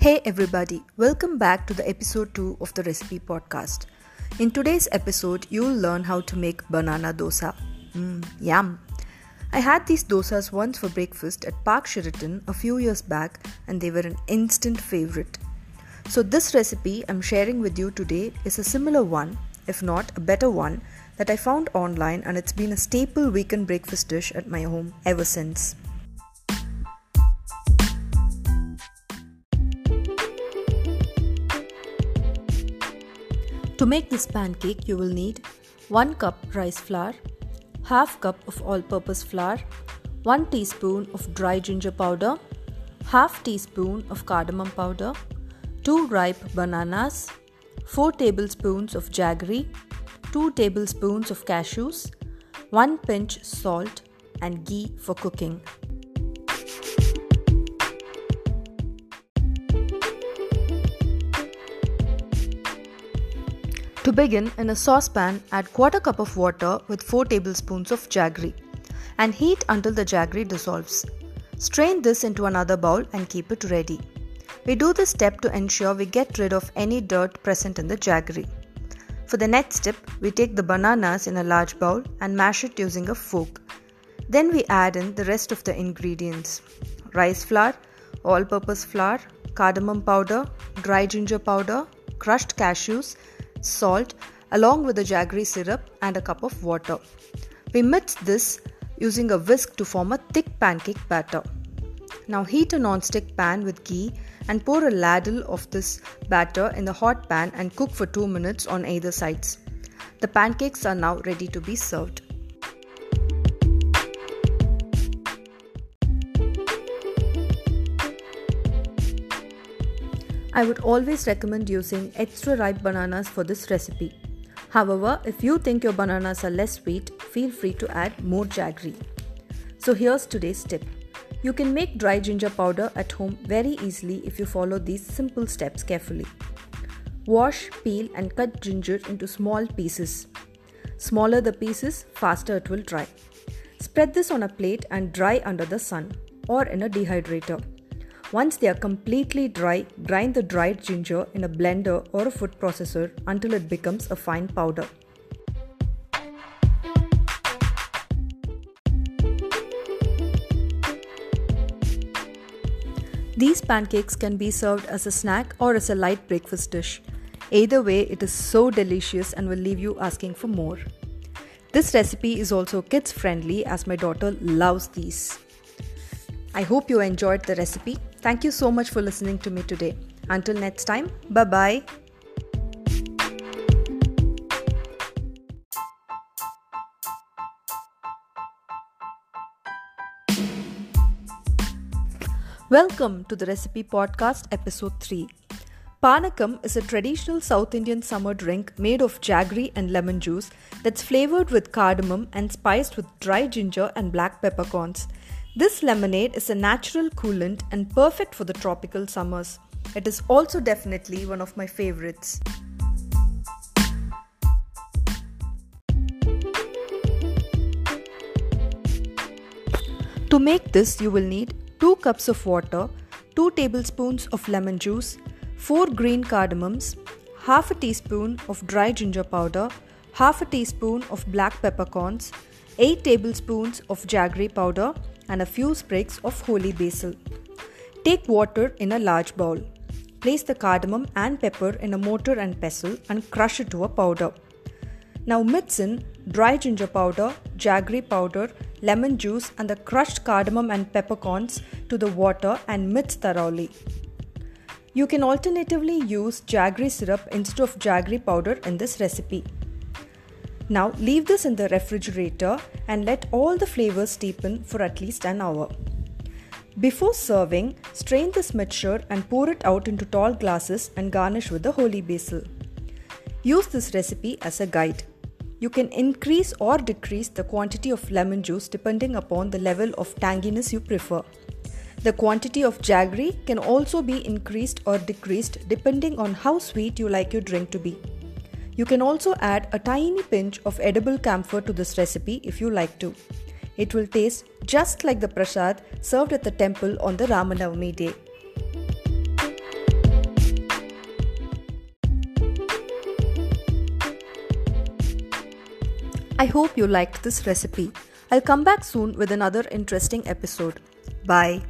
Hey everybody, welcome back to the episode 2 of the Recipe Podcast. In today's episode, you'll learn how to make banana dosa. Mmm, yum. I had these dosas once for breakfast at Park Sheraton a few years back and they were an instant favorite. So, this recipe I'm sharing with you today is a similar one, if not a better one, that I found online and it's been a staple weekend breakfast dish at my home ever since. To make this pancake, you will need 1 cup rice flour, half cup of all-purpose flour, 1 teaspoon of dry ginger powder, half teaspoon of cardamom powder, 2 ripe bananas, 4 tablespoons of jaggery, 2 tablespoons of cashews, 1 pinch salt and ghee for cooking. To begin, in a saucepan, add quarter cup of water with 4 tablespoons of jaggery and heat until the jaggery dissolves. Strain this into another bowl and keep it ready. We do this step to ensure we get rid of any dirt present in the jaggery. For the next step, we take the bananas in a large bowl and mash it using a fork. Then we add in the rest of the ingredients rice flour, all purpose flour, cardamom powder, dry ginger powder, crushed cashews, salt, along with the jaggery syrup and a cup of water. We mix this using a whisk to form a thick pancake batter. Now heat a non-stick pan with ghee and pour a ladle of this batter in the hot pan and cook for 2 minutes on either sides. The pancakes are now ready to be served. I would always recommend using extra ripe bananas for this recipe. However, if you think your bananas are less sweet, feel free to add more jaggery. So here's today's tip. You can make dry ginger powder at home very easily if you follow these simple steps carefully. Wash, peel and cut ginger into small pieces. Smaller the pieces, faster it will dry. Spread this on a plate and dry under the sun or in a dehydrator. Once they are completely dry, grind the dried ginger in a blender or a food processor until it becomes a fine powder. These pancakes can be served as a snack or as a light breakfast dish. Either way, it is so delicious and will leave you asking for more. This recipe is also kids friendly as my daughter loves these. I hope you enjoyed the recipe. Thank you so much for listening to me today. Until next time, bye bye. Welcome to the Recipe Podcast, Episode 3. Panakam is a traditional South Indian summer drink made of jaggery and lemon juice that's flavored with cardamom and spiced with dry ginger and black peppercorns. This lemonade is a natural coolant and perfect for the tropical summers. It is also definitely one of my favorites. To make this, you will need 2 cups of water, 2 tablespoons of lemon juice, 4 green cardamoms, half a teaspoon of dry ginger powder, half a teaspoon of black peppercorns, 8 tablespoons of jaggery powder, and a few sprigs of holy basil. Take water in a large bowl. Place the cardamom and pepper in a mortar and pestle and crush it to a powder. Now mix in dry ginger powder, jaggery powder, lemon juice, and the crushed cardamom and peppercorns to the water and mix thoroughly. You can alternatively use jaggery syrup instead of jaggery powder in this recipe. Now leave this in the refrigerator and let all the flavors steepen for at least an hour. Before serving, strain this mixture and pour it out into tall glasses and garnish with the holy basil. Use this recipe as a guide. You can increase or decrease the quantity of lemon juice depending upon the level of tanginess you prefer. The quantity of jaggery can also be increased or decreased depending on how sweet you like your drink to be. You can also add a tiny pinch of edible camphor to this recipe if you like to. It will taste just like the prasad served at the temple on the Ramanavami day. I hope you liked this recipe. I'll come back soon with another interesting episode. Bye.